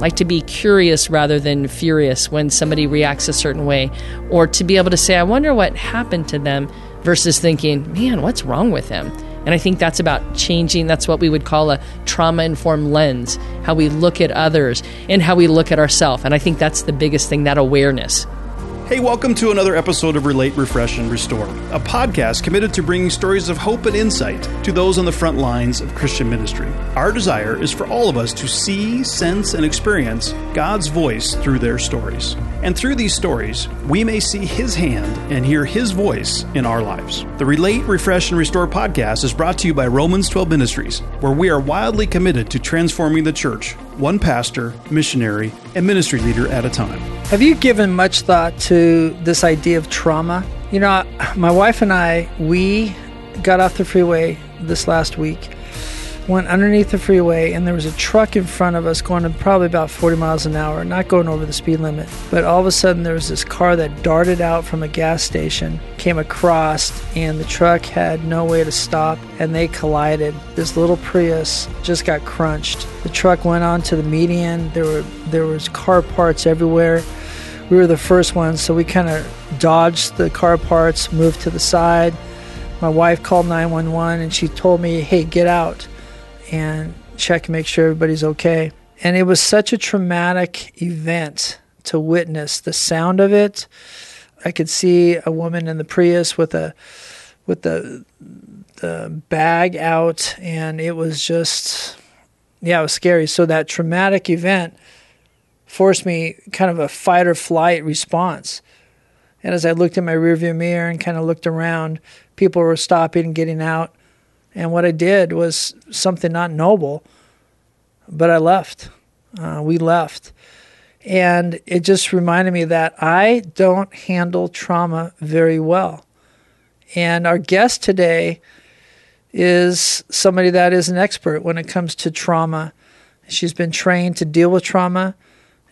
like to be curious rather than furious when somebody reacts a certain way, or to be able to say, I wonder what happened to them versus thinking, man, what's wrong with them? And I think that's about changing. That's what we would call a trauma informed lens, how we look at others and how we look at ourselves. And I think that's the biggest thing that awareness. Hey, welcome to another episode of Relate, Refresh, and Restore, a podcast committed to bringing stories of hope and insight to those on the front lines of Christian ministry. Our desire is for all of us to see, sense, and experience God's voice through their stories. And through these stories, we may see His hand and hear His voice in our lives. The Relate, Refresh, and Restore podcast is brought to you by Romans 12 Ministries, where we are wildly committed to transforming the church, one pastor, missionary, and ministry leader at a time. Have you given much thought to this idea of trauma? You know, my wife and I, we got off the freeway this last week, went underneath the freeway, and there was a truck in front of us going probably about 40 miles an hour, not going over the speed limit. But all of a sudden, there was this car that darted out from a gas station, came across, and the truck had no way to stop, and they collided. This little Prius just got crunched. The truck went onto the median. There were there was car parts everywhere we were the first ones, so we kind of dodged the car parts, moved to the side. My wife called 911 and she told me, hey, get out and check and make sure everybody's okay. And it was such a traumatic event to witness the sound of it. I could see a woman in the Prius with a with the the bag out and it was just yeah, it was scary. So that traumatic event forced me kind of a fight or flight response. And as I looked in my rearview mirror and kind of looked around, people were stopping and getting out. And what I did was something not noble, but I left. Uh, we left. And it just reminded me that I don't handle trauma very well. And our guest today is somebody that is an expert when it comes to trauma. She's been trained to deal with trauma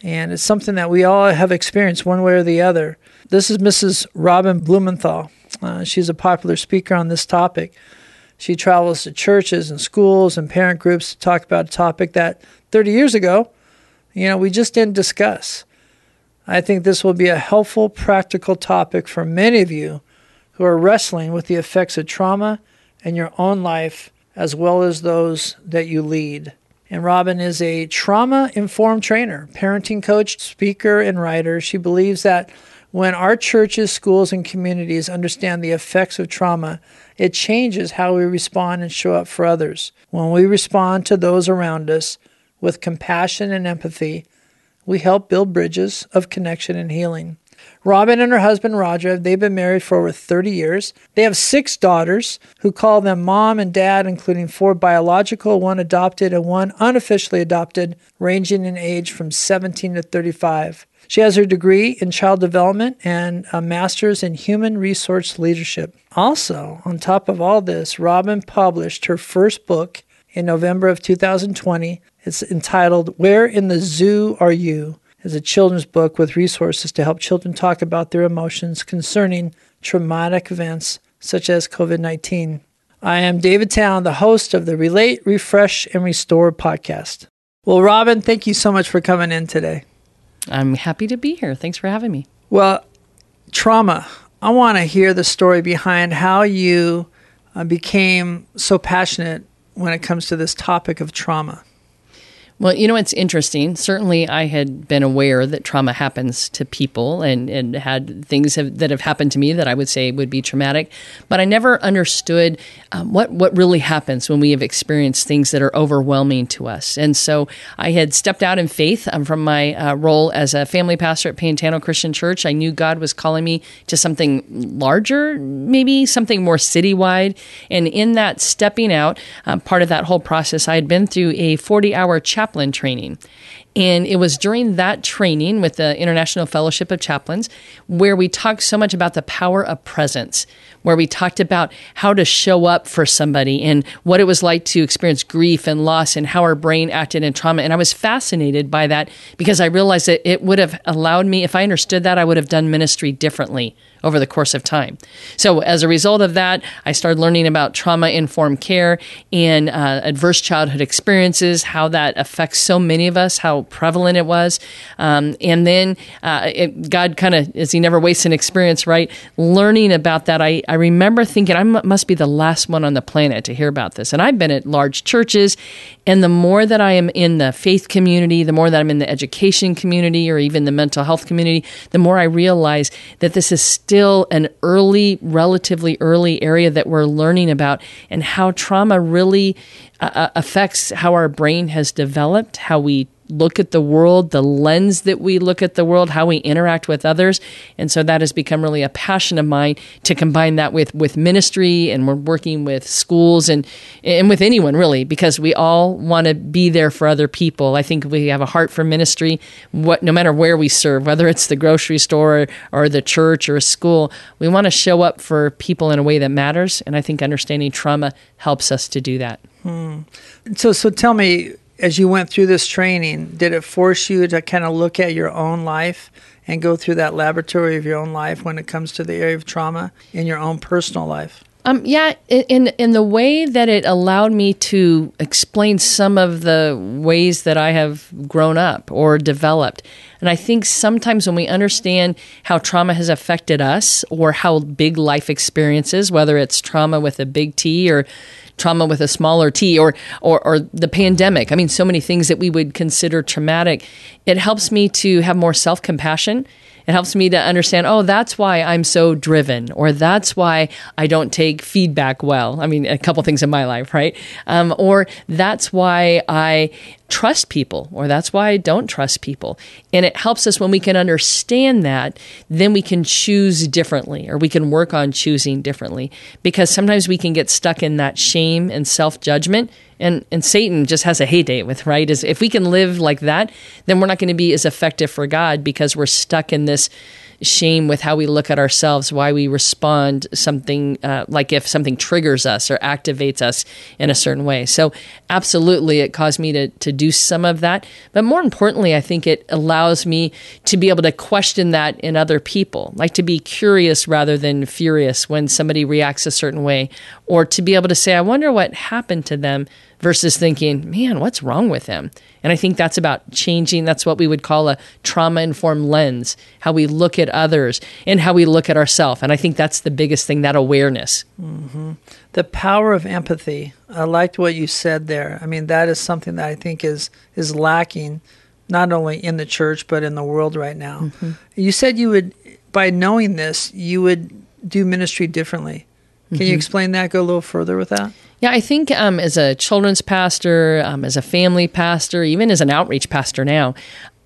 and it's something that we all have experienced one way or the other. This is Mrs. Robin Blumenthal. Uh, she's a popular speaker on this topic. She travels to churches and schools and parent groups to talk about a topic that 30 years ago, you know, we just didn't discuss. I think this will be a helpful, practical topic for many of you who are wrestling with the effects of trauma in your own life as well as those that you lead. And Robin is a trauma informed trainer, parenting coach, speaker, and writer. She believes that when our churches, schools, and communities understand the effects of trauma, it changes how we respond and show up for others. When we respond to those around us with compassion and empathy, we help build bridges of connection and healing. Robin and her husband Roger, they've been married for over 30 years. They have six daughters who call them mom and dad, including four biological, one adopted, and one unofficially adopted, ranging in age from 17 to 35. She has her degree in child development and a master's in human resource leadership. Also, on top of all this, Robin published her first book in November of 2020. It's entitled Where in the Zoo Are You? Is a children's book with resources to help children talk about their emotions concerning traumatic events such as COVID 19. I am David Town, the host of the Relate, Refresh, and Restore podcast. Well, Robin, thank you so much for coming in today. I'm happy to be here. Thanks for having me. Well, trauma. I want to hear the story behind how you uh, became so passionate when it comes to this topic of trauma. Well, you know, it's interesting. Certainly, I had been aware that trauma happens to people and, and had things have, that have happened to me that I would say would be traumatic, but I never understood um, what, what really happens when we have experienced things that are overwhelming to us. And so I had stepped out in faith um, from my uh, role as a family pastor at Pantano Christian Church. I knew God was calling me to something larger, maybe something more citywide. And in that stepping out, uh, part of that whole process, I had been through a 40 hour chapel chaplain training. And it was during that training with the International Fellowship of Chaplains where we talked so much about the power of presence, where we talked about how to show up for somebody and what it was like to experience grief and loss and how our brain acted in trauma. And I was fascinated by that because I realized that it would have allowed me, if I understood that, I would have done ministry differently over the course of time. So, as a result of that, I started learning about trauma informed care and uh, adverse childhood experiences, how that affects so many of us, how prevalent it was. Um, and then uh, it, God kind of, as He never wastes an experience, right? Learning about that, I, I remember thinking I must be the last one on the planet to hear about this. And I've been at large churches, and the more that I am in the faith community, the more that I'm in the education community or even the mental health community, the more I realize that this is still an early, relatively early area that we're learning about and how trauma really uh, uh affects how our brain has developed, how we look at the world, the lens that we look at the world, how we interact with others. And so that has become really a passion of mine to combine that with, with ministry and we're working with schools and, and with anyone really, because we all want to be there for other people. I think we have a heart for ministry, what, no matter where we serve, whether it's the grocery store or, or the church or a school, we want to show up for people in a way that matters. And I think understanding trauma helps us to do that. Hmm. So, so tell me, as you went through this training, did it force you to kind of look at your own life and go through that laboratory of your own life when it comes to the area of trauma in your own personal life? Um, yeah, in in the way that it allowed me to explain some of the ways that I have grown up or developed. And I think sometimes when we understand how trauma has affected us or how big life experiences, whether it's trauma with a big T or trauma with a smaller t or, or, or the pandemic. I mean, so many things that we would consider traumatic. It helps me to have more self compassion it helps me to understand, oh, that's why I'm so driven, or that's why I don't take feedback well. I mean, a couple things in my life, right? Um, or that's why I trust people, or that's why I don't trust people. And it helps us when we can understand that, then we can choose differently, or we can work on choosing differently. Because sometimes we can get stuck in that shame and self judgment and and Satan just has a heyday with right is if we can live like that, then we're not going to be as effective for God because we're stuck in this shame with how we look at ourselves, why we respond something uh, like if something triggers us or activates us in a certain way. So, absolutely, it caused me to, to do some of that. But more importantly, I think it allows me to be able to question that in other people, like to be curious rather than furious when somebody reacts a certain way, or to be able to say, I wonder what happened to them versus thinking, man, what's wrong with him? And I think that's about changing. That's what we would call a trauma informed lens, how we look at others and how we look at ourselves. And I think that's the biggest thing that awareness. Mm-hmm. The power of empathy. I liked what you said there. I mean, that is something that I think is, is lacking not only in the church, but in the world right now. Mm-hmm. You said you would, by knowing this, you would do ministry differently. Can mm-hmm. you explain that? Go a little further with that? Yeah, I think um, as a children's pastor, um, as a family pastor, even as an outreach pastor now,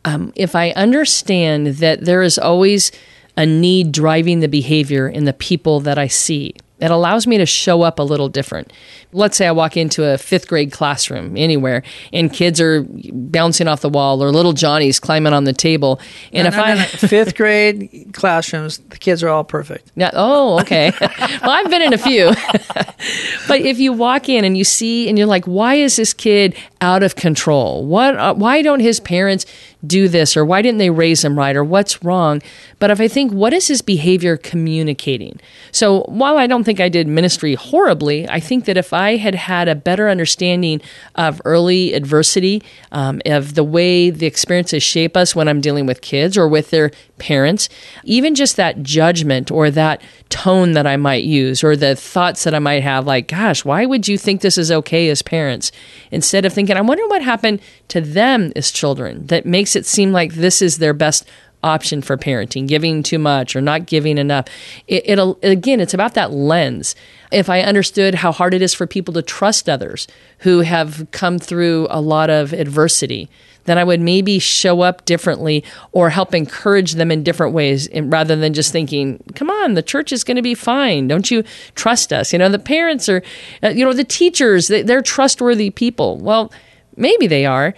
um, if I understand that there is always a need driving the behavior in the people that I see, it allows me to show up a little different. Let's say I walk into a fifth grade classroom anywhere and kids are bouncing off the wall or little Johnny's climbing on the table. And no, if no, I no, fifth grade classrooms, the kids are all perfect. Yeah. Oh, okay. well, I've been in a few. but if you walk in and you see and you're like, why is this kid out of control? What? Uh, why don't his parents do this or why didn't they raise him right or what's wrong? But if i think what is his behavior communicating? So while i don't think i did ministry horribly i think that if i had had a better understanding of early adversity um, of the way the experiences shape us when i'm dealing with kids or with their parents even just that judgment or that tone that i might use or the thoughts that i might have like gosh why would you think this is okay as parents? Instead of thinking i wonder what happened to them as children that makes makes it seem like this is their best option for parenting, giving too much or not giving enough. It, it'll again, it's about that lens. If I understood how hard it is for people to trust others who have come through a lot of adversity, then I would maybe show up differently or help encourage them in different ways rather than just thinking, come on, the church is going to be fine. Don't you trust us? You know, the parents are, uh, you know, the teachers, they're trustworthy people. Well, maybe they are,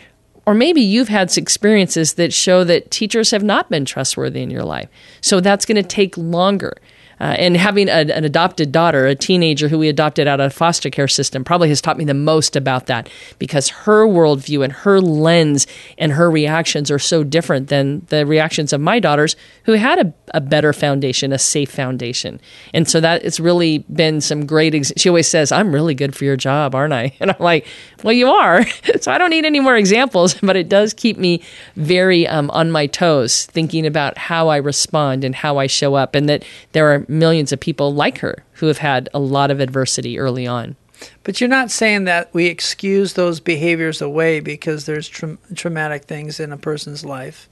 or maybe you've had experiences that show that teachers have not been trustworthy in your life. So that's going to take longer. Uh, and having a, an adopted daughter, a teenager who we adopted out of foster care system, probably has taught me the most about that because her worldview and her lens and her reactions are so different than the reactions of my daughters who had a, a better foundation, a safe foundation. And so that it's really been some great. Ex- she always says, "I'm really good for your job, aren't I?" And I'm like, "Well, you are." so I don't need any more examples, but it does keep me very um, on my toes, thinking about how I respond and how I show up, and that there are millions of people like her who have had a lot of adversity early on. But you're not saying that we excuse those behaviors away because there's tra- traumatic things in a person's life.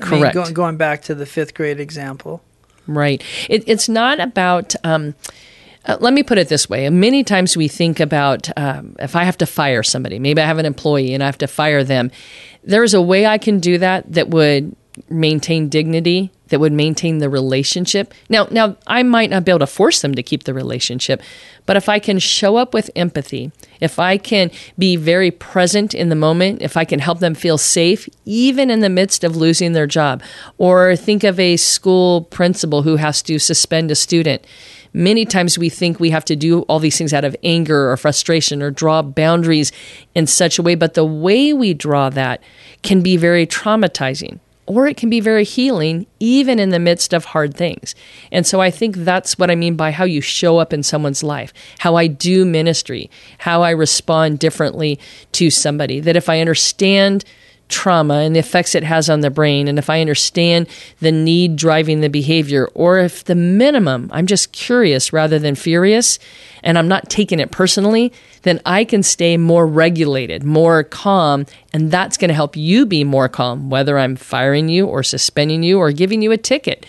I Correct. Mean, go- going back to the fifth grade example. Right. It, it's not about. Um, uh, let me put it this way. Many times we think about um, if I have to fire somebody, maybe I have an employee and I have to fire them. There's a way I can do that that would maintain dignity, that would maintain the relationship. Now, now I might not be able to force them to keep the relationship, but if I can show up with empathy, if I can be very present in the moment, if I can help them feel safe, even in the midst of losing their job, or think of a school principal who has to suspend a student. Many times we think we have to do all these things out of anger or frustration or draw boundaries in such a way, but the way we draw that can be very traumatizing or it can be very healing even in the midst of hard things. And so I think that's what I mean by how you show up in someone's life, how I do ministry, how I respond differently to somebody. That if I understand trauma and the effects it has on the brain, and if I understand the need driving the behavior, or if the minimum, I'm just curious rather than furious, and I'm not taking it personally, then I can stay more regulated, more calm, and that's going to help you be more calm, whether I'm firing you or suspending you or giving you a ticket.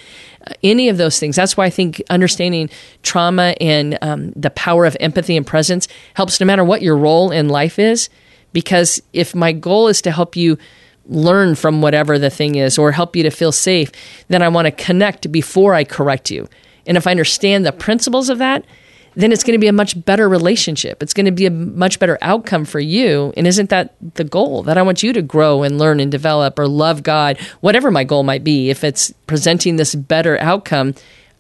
Uh, any of those things. That's why I think understanding trauma and um, the power of empathy and presence helps no matter what your role in life is. Because if my goal is to help you learn from whatever the thing is or help you to feel safe, then I want to connect before I correct you. And if I understand the principles of that, then it's going to be a much better relationship. It's going to be a much better outcome for you. And isn't that the goal? That I want you to grow and learn and develop or love God, whatever my goal might be. If it's presenting this better outcome,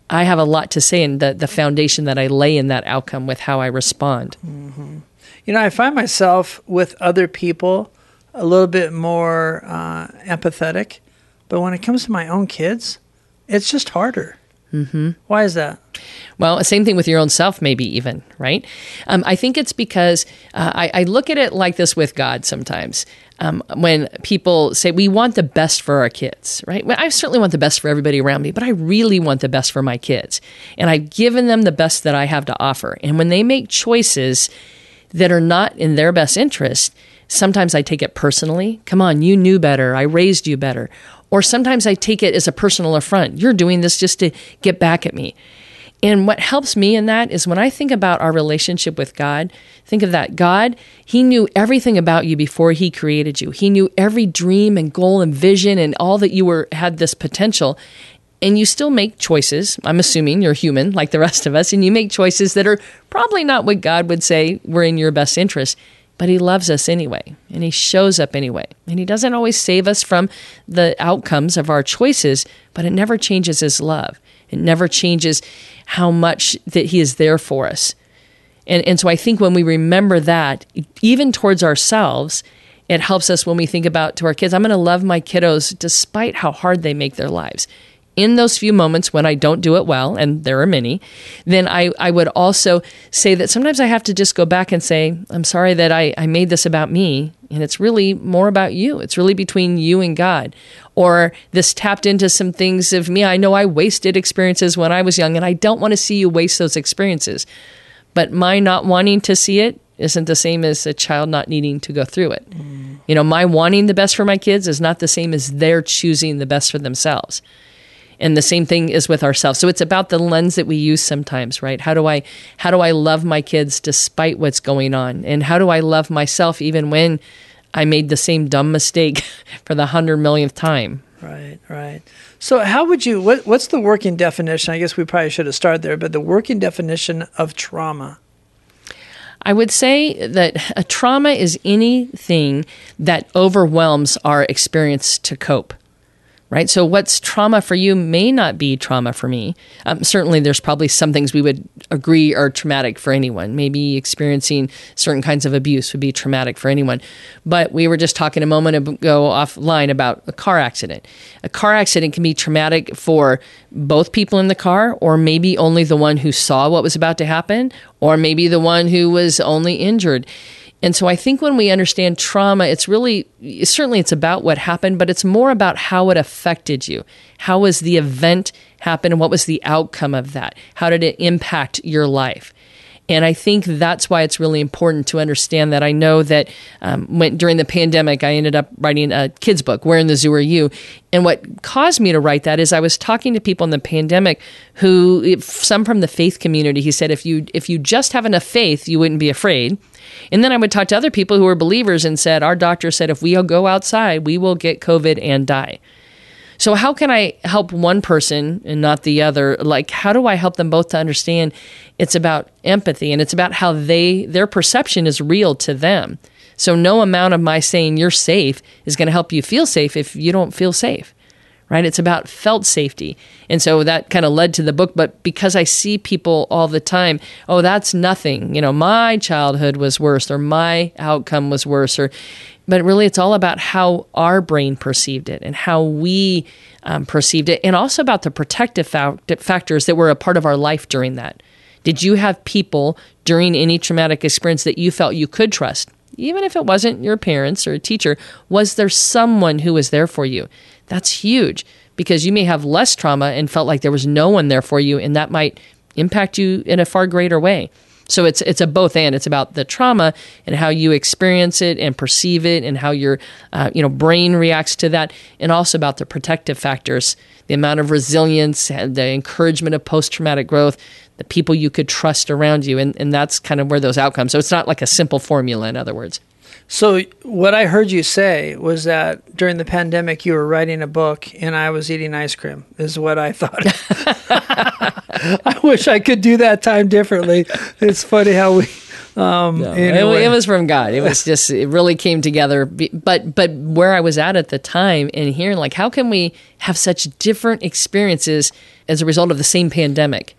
I have a lot to say in the, the foundation that I lay in that outcome with how I respond. Mm-hmm. You know, I find myself with other people a little bit more uh, empathetic, but when it comes to my own kids, it's just harder. Mm-hmm. Why is that? Well, same thing with your own self, maybe even, right? Um, I think it's because uh, I, I, look at it like this with God sometimes. Um, when people say, we want the best for our kids, right? Well, I certainly want the best for everybody around me, but I really want the best for my kids. And I've given them the best that I have to offer. And when they make choices that are not in their best interest, sometimes I take it personally. Come on, you knew better. I raised you better. Or sometimes I take it as a personal affront. You're doing this just to get back at me. And what helps me in that is when I think about our relationship with God, think of that. God, He knew everything about you before He created you. He knew every dream and goal and vision and all that you were had this potential. And you still make choices. I'm assuming you're human like the rest of us, and you make choices that are probably not what God would say were in your best interest but he loves us anyway and he shows up anyway. And he doesn't always save us from the outcomes of our choices but it never changes his love. It never changes how much that he is there for us. And, and so i think when we remember that even towards ourselves it helps us when we think about to our kids i'm going to love my kiddos despite how hard they make their lives in those few moments when I don't do it well, and there are many, then I, I would also say that sometimes I have to just go back and say, I'm sorry that I, I made this about me, and it's really more about you. It's really between you and God. Or this tapped into some things of me. I know I wasted experiences when I was young, and I don't want to see you waste those experiences. But my not wanting to see it isn't the same as a child not needing to go through it. Mm. You know, my wanting the best for my kids is not the same as their choosing the best for themselves and the same thing is with ourselves. So it's about the lens that we use sometimes right? How do i how do i love my kids despite what's going on? And how do i love myself even when i made the same dumb mistake for the hundred millionth time? Right right. So how would you what, what's the working definition? I guess we probably should have started there but the working definition of trauma? I would say that a trauma is anything that overwhelms our experience to cope right? So, what's trauma for you may not be trauma for me. Um, certainly, there's probably some things we would agree are traumatic for anyone. Maybe experiencing certain kinds of abuse would be traumatic for anyone. But we were just talking a moment ago offline about a car accident. A car accident can be traumatic for both people in the car, or maybe only the one who saw what was about to happen, or maybe the one who was only injured. And so I think when we understand trauma, it's really, certainly it's about what happened, but it's more about how it affected you. How was the event happen and what was the outcome of that? How did it impact your life? And I think that's why it's really important to understand that. I know that um, when, during the pandemic, I ended up writing a kid's book, Where in the Zoo Are You? And what caused me to write that is I was talking to people in the pandemic who, some from the faith community, he said, if you, if you just have enough faith, you wouldn't be afraid. And then I would talk to other people who were believers and said, Our doctor said if we go outside, we will get COVID and die. So, how can I help one person and not the other? Like, how do I help them both to understand it's about empathy and it's about how they, their perception is real to them. So, no amount of my saying you're safe is going to help you feel safe if you don't feel safe right? It's about felt safety. And so that kind of led to the book. But because I see people all the time, oh, that's nothing. You know, my childhood was worse or my outcome was worse. Or, but really, it's all about how our brain perceived it and how we um, perceived it, and also about the protective fa- factors that were a part of our life during that. Did you have people during any traumatic experience that you felt you could trust? Even if it wasn't your parents or a teacher, was there someone who was there for you? That's huge because you may have less trauma and felt like there was no one there for you, and that might impact you in a far greater way. So it's it's a both and. It's about the trauma and how you experience it and perceive it, and how your uh, you know brain reacts to that, and also about the protective factors, the amount of resilience, and the encouragement of post traumatic growth, the people you could trust around you, and and that's kind of where those outcomes. So it's not like a simple formula. In other words. So what I heard you say was that during the pandemic you were writing a book and I was eating ice cream. Is what I thought. I wish I could do that time differently. It's funny how we. Um, no, anyway. it, it, was from God. It was just it really came together. But but where I was at at the time and hearing like how can we have such different experiences as a result of the same pandemic?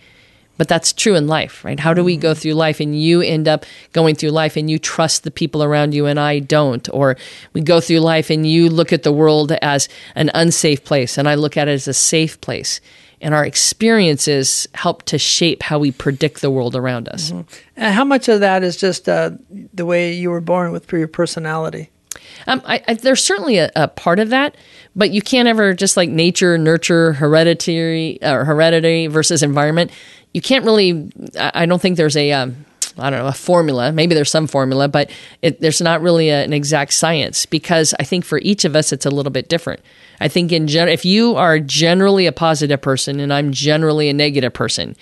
But that's true in life, right? How do we go mm-hmm. through life and you end up going through life and you trust the people around you and I don't? Or we go through life and you look at the world as an unsafe place and I look at it as a safe place. And our experiences help to shape how we predict the world around us. Mm-hmm. And how much of that is just uh, the way you were born with for your personality? Um, I, I, there's certainly a, a, part of that, but you can't ever just like nature, nurture, hereditary, or heredity versus environment you can't really. I don't think there's a. Um, I don't know, a formula. Maybe there's some formula, but it, there's not really a, an exact science because I think for each of us, it's a little bit different. I think in general, if you are generally a positive person and I'm generally a negative person,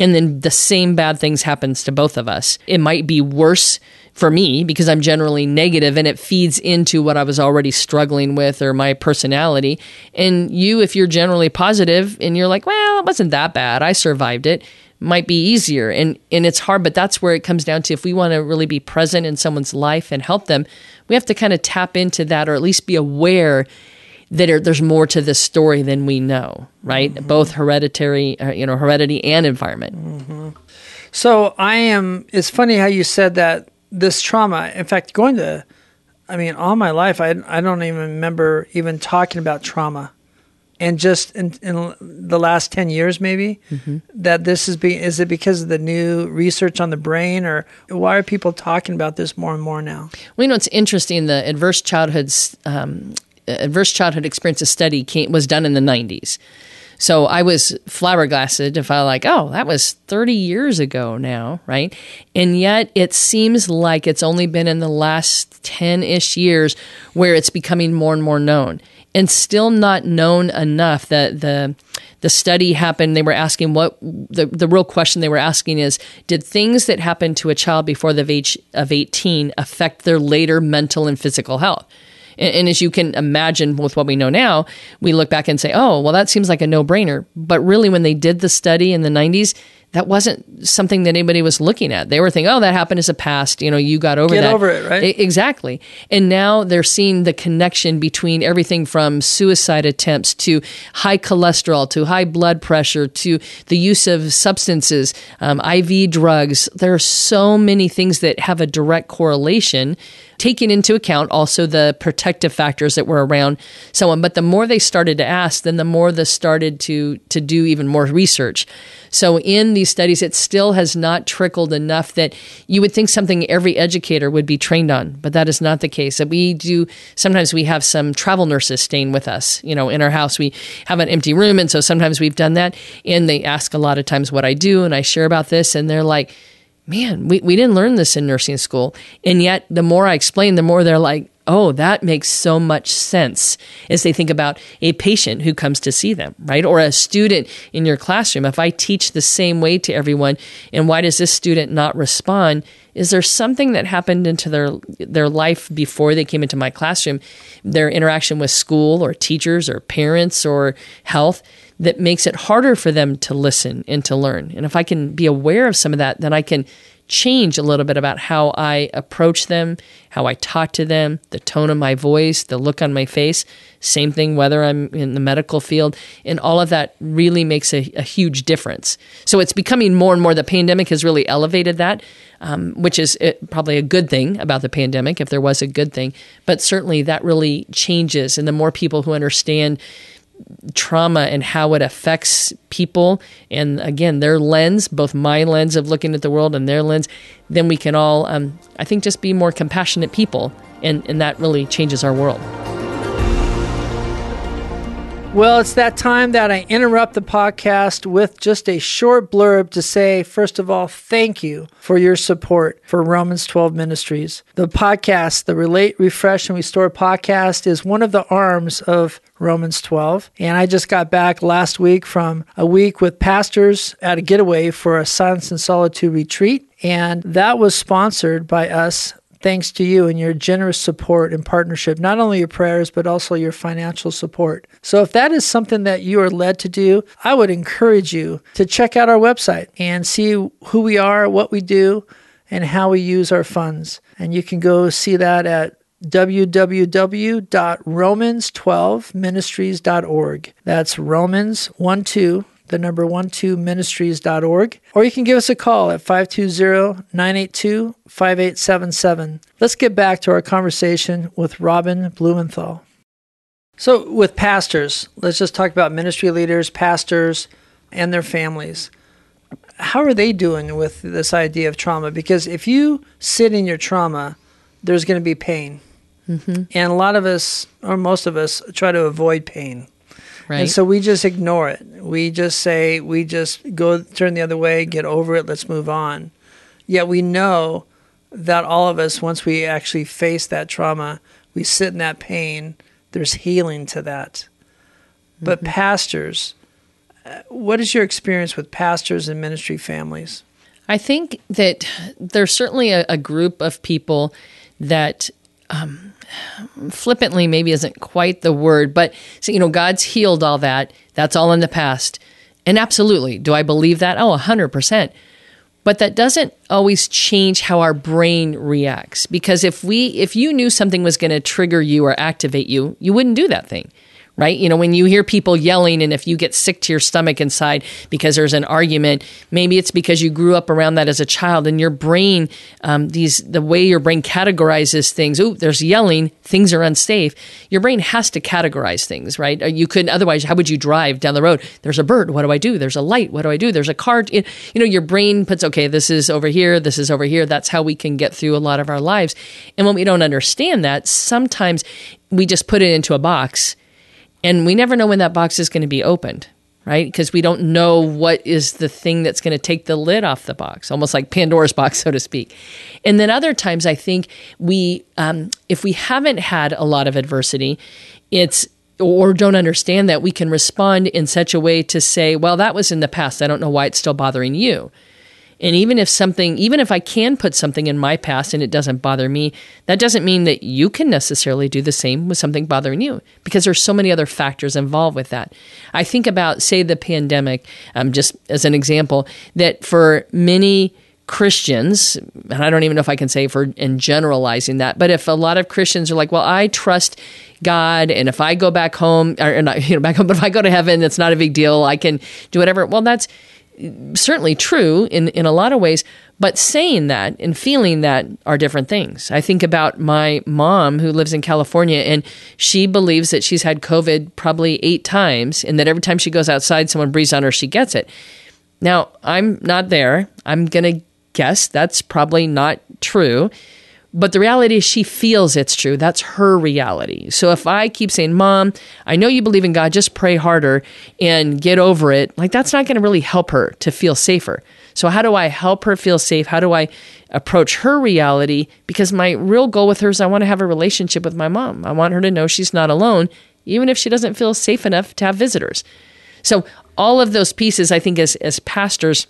and then the same bad things happens to both of us, it might be worse for me because I'm generally negative and it feeds into what I was already struggling with or my personality. And you, if you're generally positive and you're like, well, it wasn't that bad, I survived it, might be easier. And, and it's hard, but that's where it comes down to if we want to really be present in someone's life and help them, we have to kind of tap into that or at least be aware that there's more to this story than we know, right? Mm-hmm. Both hereditary, uh, you know, heredity and environment. Mm-hmm. So I am. It's funny how you said that this trauma. In fact, going to, I mean, all my life, I I don't even remember even talking about trauma, and just in, in the last ten years, maybe mm-hmm. that this is being. Is it because of the new research on the brain, or why are people talking about this more and more now? Well, you know, it's interesting. The adverse childhood um, adverse childhood experiences study came, was done in the nineties. So I was flabbergasted to find like, oh, that was 30 years ago now, right? And yet it seems like it's only been in the last 10 ish years where it's becoming more and more known and still not known enough that the the study happened they were asking what the, the real question they were asking is did things that happened to a child before the age of 18 affect their later mental and physical health and, and as you can imagine with what we know now, we look back and say, oh, well, that seems like a no brainer. But really, when they did the study in the 90s, that wasn't something that anybody was looking at. They were thinking, "Oh, that happened as a past. You know, you got over Get that. over it, right? E- exactly. And now they're seeing the connection between everything from suicide attempts to high cholesterol to high blood pressure to the use of substances, um, IV drugs. There are so many things that have a direct correlation taking into account also the protective factors that were around someone. But the more they started to ask, then the more they started to to do even more research. So in these studies, it still has not trickled enough that you would think something every educator would be trained on, but that is not the case. That we do sometimes we have some travel nurses staying with us, you know, in our house. We have an empty room, and so sometimes we've done that. And they ask a lot of times what I do, and I share about this, and they're like man, we, we didn't learn this in nursing school. And yet, the more I explain, the more they're like, oh, that makes so much sense as they think about a patient who comes to see them, right? Or a student in your classroom. If I teach the same way to everyone, and why does this student not respond? Is there something that happened into their their life before they came into my classroom, their interaction with school or teachers or parents or health that makes it harder for them to listen and to learn? And if I can be aware of some of that, then I can change a little bit about how I approach them, how I talk to them, the tone of my voice, the look on my face. Same thing whether I'm in the medical field. And all of that really makes a, a huge difference. So it's becoming more and more, the pandemic has really elevated that, um, which is it, probably a good thing about the pandemic, if there was a good thing. But certainly that really changes. And the more people who understand, trauma and how it affects people and again their lens both my lens of looking at the world and their lens then we can all um, i think just be more compassionate people and, and that really changes our world Well, it's that time that I interrupt the podcast with just a short blurb to say, first of all, thank you for your support for Romans 12 Ministries. The podcast, the Relate, Refresh, and Restore podcast, is one of the arms of Romans 12. And I just got back last week from a week with pastors at a getaway for a Silence and Solitude retreat. And that was sponsored by us thanks to you and your generous support and partnership, not only your prayers, but also your financial support. So, if that is something that you are led to do, I would encourage you to check out our website and see who we are, what we do, and how we use our funds. And you can go see that at www.romans12ministries.org. That's Romans 1 2 the number 12ministries.org, or you can give us a call at 520-982-5877. Let's get back to our conversation with Robin Blumenthal. So, with pastors, let's just talk about ministry leaders, pastors, and their families. How are they doing with this idea of trauma? Because if you sit in your trauma, there's going to be pain. Mm-hmm. And a lot of us, or most of us, try to avoid pain. Right And so we just ignore it. We just say, we just go turn the other way, get over it, let's move on. Yet we know that all of us, once we actually face that trauma, we sit in that pain, there's healing to that. But pastors, uh, what is your experience with pastors and ministry families? I think that there's certainly a, a group of people that um, flippantly maybe isn't quite the word, but so, you know, God's healed all that. That's all in the past. And absolutely, do I believe that? Oh, 100%. But that doesn't always change how our brain reacts because if we if you knew something was going to trigger you or activate you, you wouldn't do that thing right? You know, when you hear people yelling and if you get sick to your stomach inside because there's an argument, maybe it's because you grew up around that as a child and your brain, um, these, the way your brain categorizes things, oh, there's yelling, things are unsafe. Your brain has to categorize things, right? You couldn't, otherwise, how would you drive down the road? There's a bird. What do I do? There's a light. What do I do? There's a car. You know, your brain puts, okay, this is over here. This is over here. That's how we can get through a lot of our lives. And when we don't understand that, sometimes we just put it into a box and we never know when that box is going to be opened right? Because we don't know what is the thing that's going to take the lid off the box almost like pandora's box so to speak. And then other times i think we um, if we haven't had a lot of adversity it's or don't understand that we can respond in such a way to say well that was in the past. I don't know why it's still bothering you And even if something, even if I can put something in my past and it doesn't bother me, that doesn't mean that you can necessarily do the same with something bothering you because there's so many other factors involved with that. I think about, say, the pandemic, um, just as an example, that for many Christians, and I don't even know if I can say for in generalizing that, but if a lot of Christians are like, well, I trust God, and if I go back home, or not, you know, back home, but if I go to heaven, it's not a big deal. I can do whatever. Well, that's certainly true in, in a lot of ways, but saying that and feeling that are different things. I think about my mom who lives in California and she believes that she's had COVID probably eight times and that every time she goes outside, someone breathes on her, she gets it. Now, I'm not there. I'm going to guess that's probably not true. But the reality is, she feels it's true. That's her reality. So if I keep saying, Mom, I know you believe in God, just pray harder and get over it, like that's not going to really help her to feel safer. So, how do I help her feel safe? How do I approach her reality? Because my real goal with her is I want to have a relationship with my mom. I want her to know she's not alone, even if she doesn't feel safe enough to have visitors. So, all of those pieces, I think, as, as pastors,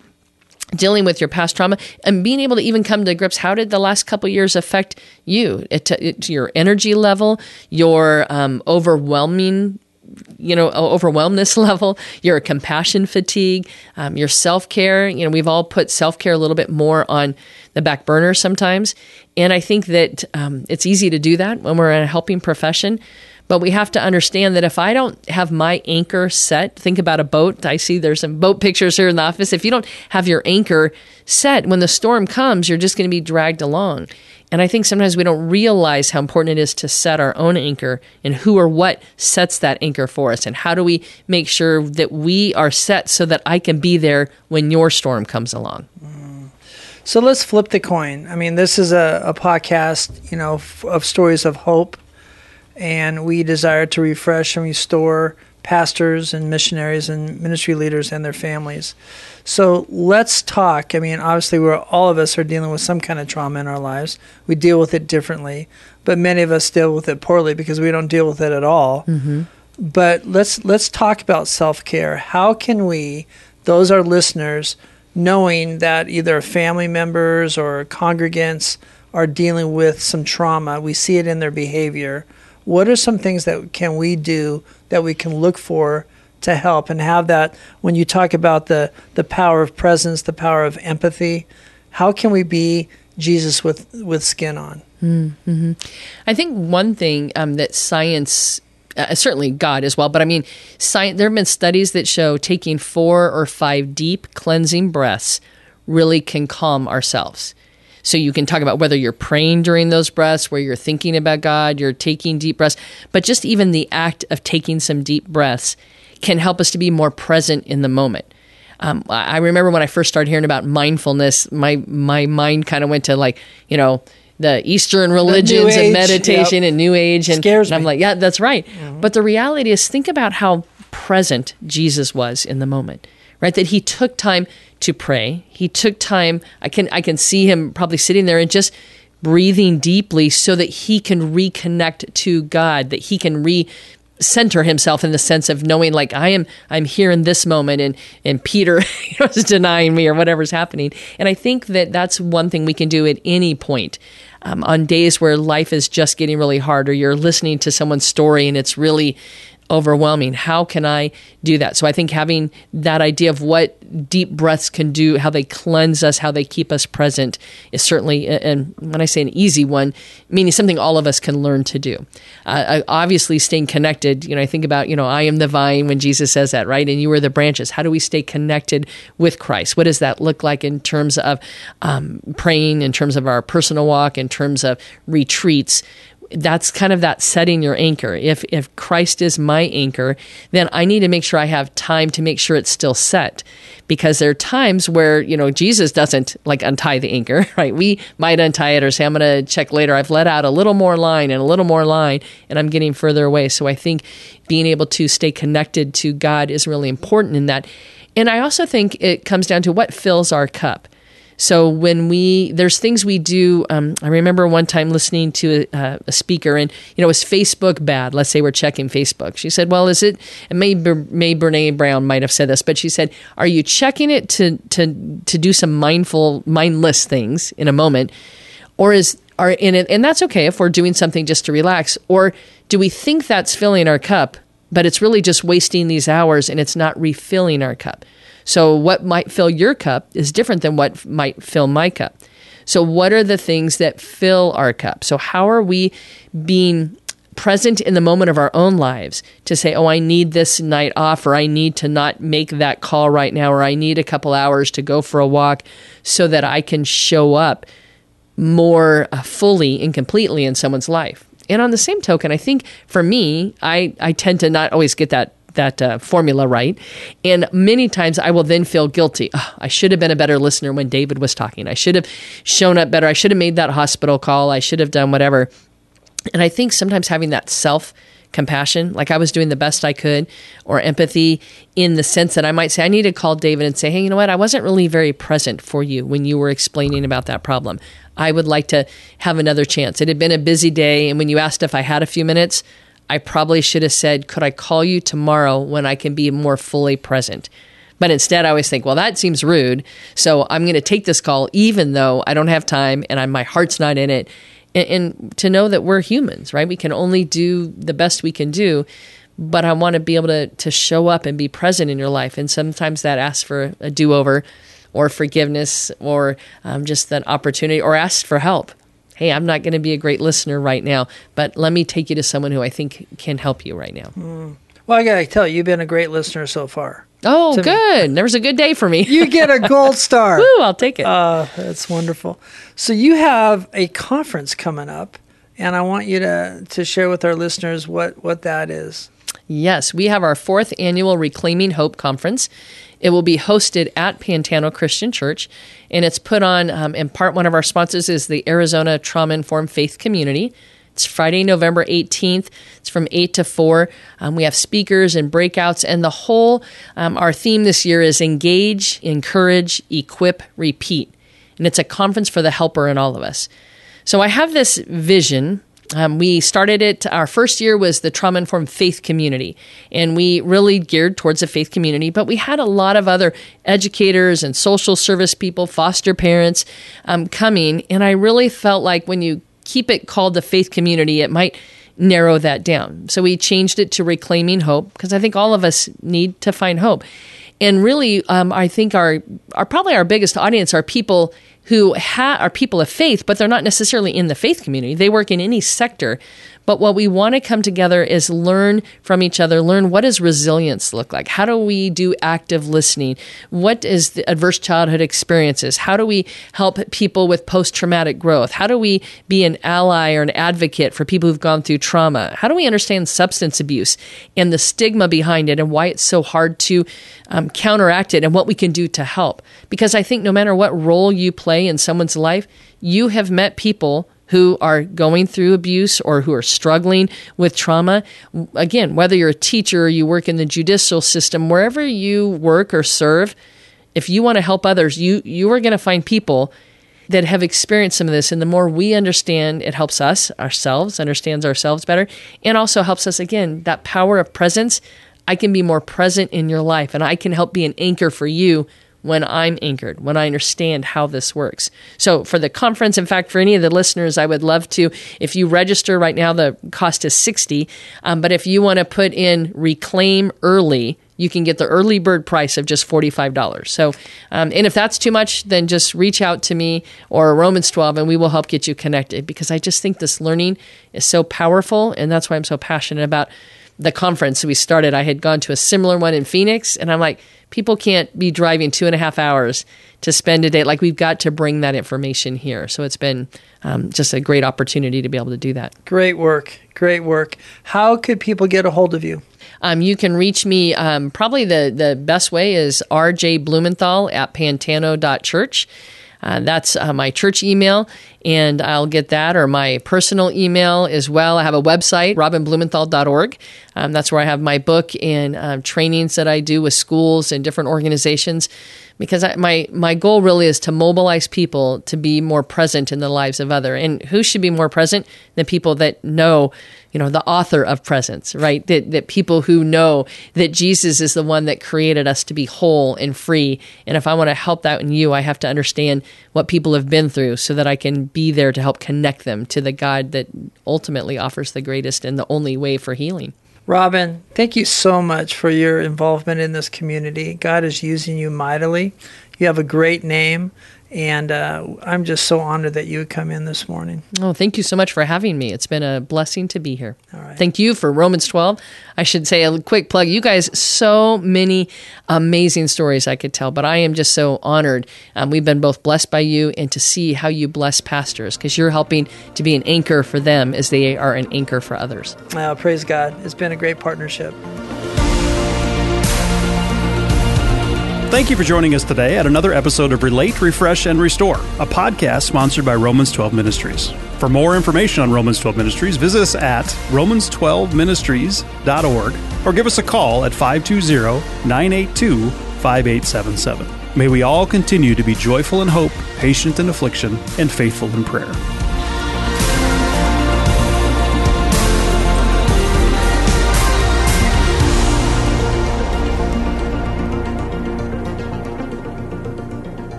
dealing with your past trauma and being able to even come to grips. How did the last couple years affect you? It, it, your energy level your um, overwhelming you know overwhelmness level your compassion fatigue um, your self-care. You know we've all put self-care a little bit more on the back burner sometimes. And i think that um, it's easy to do that when we're in a helping profession but we have to understand that if I don't have my anchor set, think about a boat. I see there's some boat pictures here in the office. If you don't have your anchor set, when the storm comes, you're just going to be dragged along. And I think sometimes we don't realize how important it is to set our own anchor and who or what sets that anchor for us. And how do we make sure that we are set so that I can be there when your storm comes along? So let's flip the coin. I mean, this is a, a podcast, you know, f- of stories of hope and we desire to refresh and restore pastors and missionaries and ministry leaders and their families. So let's talk. I mean, obviously, we're all of us are dealing with some kind of trauma in our lives. We deal with it differently, but many of us deal with it poorly because we don't deal with it at all. Mm-hmm. But let's let's talk about self care. How can we, those are listeners, knowing that either family members or congregants are dealing with some trauma, we see it in their behavior what are some things that can we do that we can look for to help and have that when you talk about the the power of presence the power of empathy how can we be jesus with with skin on mm-hmm. i think one thing um, that science uh, certainly God as well, but I mean, science, there have been studies that show taking four or five deep cleansing breaths really can calm ourselves. So you can talk about whether you're praying during those breaths, where you're thinking about God, you're taking deep breaths, but just even the act of taking some deep breaths can help us to be more present in the moment. Um, I remember when I first started hearing about mindfulness, my my mind kind of went to like you know the Eastern religions and meditation yep. and New Age, and, and I'm like, yeah, that's right. Mm-hmm. But the reality is, think about how present Jesus was in the moment right? That he took time to pray. He took time. I can I can see him probably sitting there and just breathing deeply so that he can reconnect to God, that he can re center himself in the sense of knowing like I am I'm here in this moment and and Peter is denying me or whatever's happening. And I think that that's one thing we can do at any point. Um, on days where life is just getting really hard or you're listening to someone's story and it's really overwhelming. How can I do that? So I think having that idea of what deep breaths can do, how they cleanse us, how they keep us present is certainly, and when I say an easy one, meaning something all of us can learn to do. Uh, obviously, staying connected, you know, I think about, you know, I am the vine when Jesus says that, right? And you are the branches. How do we stay connected with Christ? What does that look like in terms of um, praying, in terms of our personal walk, in terms of retreats? That's kind of that setting your anchor. If if Christ is my anchor, then I need to make sure I have time to make sure it's still set. Because there are times where, you know, Jesus doesn't like untie the anchor, right? We might untie it or say, I'm gonna check later. I've let out a little more line and a little more line and I'm getting further away. So I think being able to stay connected to God is really important in that. And I also think it comes down to what fills our cup So when we there's things we do. Um, I remember one time listening to a, a, speaker, and you know, is Facebook bad? Let's say we're checking Facebook. She said, "Well, is it?" And maybe May Brene Brown might have said this, but she said, "Are you checking it to to to do some mindful, mindless things in a moment, or is are in it? And that's okay if we're doing something just to relax, or do we think that's filling our cup, but it's really just wasting these hours and it's not refilling our cup?" So, what might fill your cup is different than what might fill my cup. So, what are the things that fill our cup? So, how are we being present in the moment of our own lives to say, oh, I need this night off, or I need to not make that call right now, or I need a couple hours to go for a walk so that I can show up more uh, fully and completely in someone's life. And on the same token, I think for me, I, I tend to not always get that that uh, formula right. And many times I will then feel guilty. Oh, I should have been a better listener when David was talking. I should have shown up better. I should have made that hospital call. I should have done whatever. And I think sometimes having that self compassion, like I was doing the best I could, or empathy in the sense that I might say, I need to call David and say, hey, you know what? I wasn't really very present for you when you were explaining about that problem. I would like to have another chance. It had been a busy day. And when you asked if I had a few minutes, I probably should have said, Could I call you tomorrow when I can be more fully present? But instead, I always think, Well, that seems rude. So I'm going to take this call, even though I don't have time and I'm, my heart's not in it. And, and to know that we're humans, right? We can only do the best we can do. But I want to be able to, to show up and be present in your life. And sometimes that asks for a do over or forgiveness or um, just that opportunity or ask for help hey, I'm not going to be a great listener right now, but let me take you to someone who I think can help you right now. Mm. Well, I got to tell you, you've been a great listener so far. Oh, good. Me. There was a good day for me. you get a gold star. Woo, I'll take it. Uh, that's wonderful. So you have a conference coming up, and I want you to, to share with our listeners what, what that is. Yes, we have our fourth annual Reclaiming Hope Conference. It will be hosted at Pantano Christian Church, and it's put on, um, in part, one of our sponsors is the Arizona Trauma Informed Faith Community. It's Friday, November 18th. It's from 8 to 4. Um, we have speakers and breakouts, and the whole, um, our theme this year is engage, encourage, equip, repeat. And it's a conference for the helper in all of us. So I have this vision um, we started it, our first year was the Trauma Informed Faith Community, and we really geared towards the faith community. But we had a lot of other educators and social service people, foster parents um, coming, and I really felt like when you keep it called the faith community, it might narrow that down. So we changed it to Reclaiming Hope because I think all of us need to find hope. And really, um, I think our, our probably our biggest audience are people who ha- are people of faith, but they're not necessarily in the faith community. They work in any sector. But what we want to come together is learn from each other, learn what does resilience look like? How do we do active listening? What is the adverse childhood experiences? How do we help people with post traumatic growth? How do we be an ally or an advocate for people who've gone through trauma? How do we understand substance abuse and the stigma behind it and why it's so hard to um, counteract it and what we can do to help? Because I think no matter what role you play in someone's life, you have met people who are going through abuse or who are struggling with trauma. Again, whether you're a teacher or you work in the judicial system, wherever you work or serve, if you want to help others, you you are going to find people that have experienced some of this and the more we understand it helps us ourselves understands ourselves better and also helps us again that power of presence i can be more present in your life and i can help be an anchor for you when I'm anchored, when I understand how this works. So, for the conference, in fact, for any of the listeners, I would love to, if you register right now, the cost is 60. Um, but if you want to put in reclaim early, you can get the early bird price of just $45. So, um, and if that's too much, then just reach out to me or Romans 12 and we will help get you connected because I just think this learning is so powerful. And that's why I'm so passionate about the conference we started. I had gone to a similar one in Phoenix and I'm like, people can't be driving two and a half hours to spend a day. Like we've got to bring that information here. So it's been um, just a great opportunity to be able to do that. Great work. Great work. How could people get a hold of you? Um, you can reach me. Um, probably the, the best way is rjblumenthal at pantano.church. Uh, that's uh, my church email. and I'll get that or my personal email as well. I have a website, robinblumenthal.org. Um, that's where I have my book and um, trainings that I do with schools and different organizations because I, my my goal really is to mobilize people to be more present in the lives of other. And who should be more present? Than people that know you know the author of presence right? That that people who know that Jesus is the one that created us to be whole and free. And if I want to help that in you I have to understand what people have been through so that I can be there to help connect them to the God that ultimately offers the greatest and the only way for healing Robin, thank you so much for your involvement in this community. God is using you mightily. You have a great name. And uh, I'm just so honored that you would come in this morning. Oh, thank you so much for having me. It's been a blessing to be here. All right. Thank you for Romans 12. I should say a quick plug. You guys, so many amazing stories I could tell, but I am just so honored. Um, we've been both blessed by you and to see how you bless pastors because you're helping to be an anchor for them as they are an anchor for others. Uh, praise God. It's been a great partnership. Thank you for joining us today at another episode of Relate, Refresh, and Restore, a podcast sponsored by Romans 12 Ministries. For more information on Romans 12 Ministries, visit us at romans12ministries.org or give us a call at 520 982 5877. May we all continue to be joyful in hope, patient in affliction, and faithful in prayer.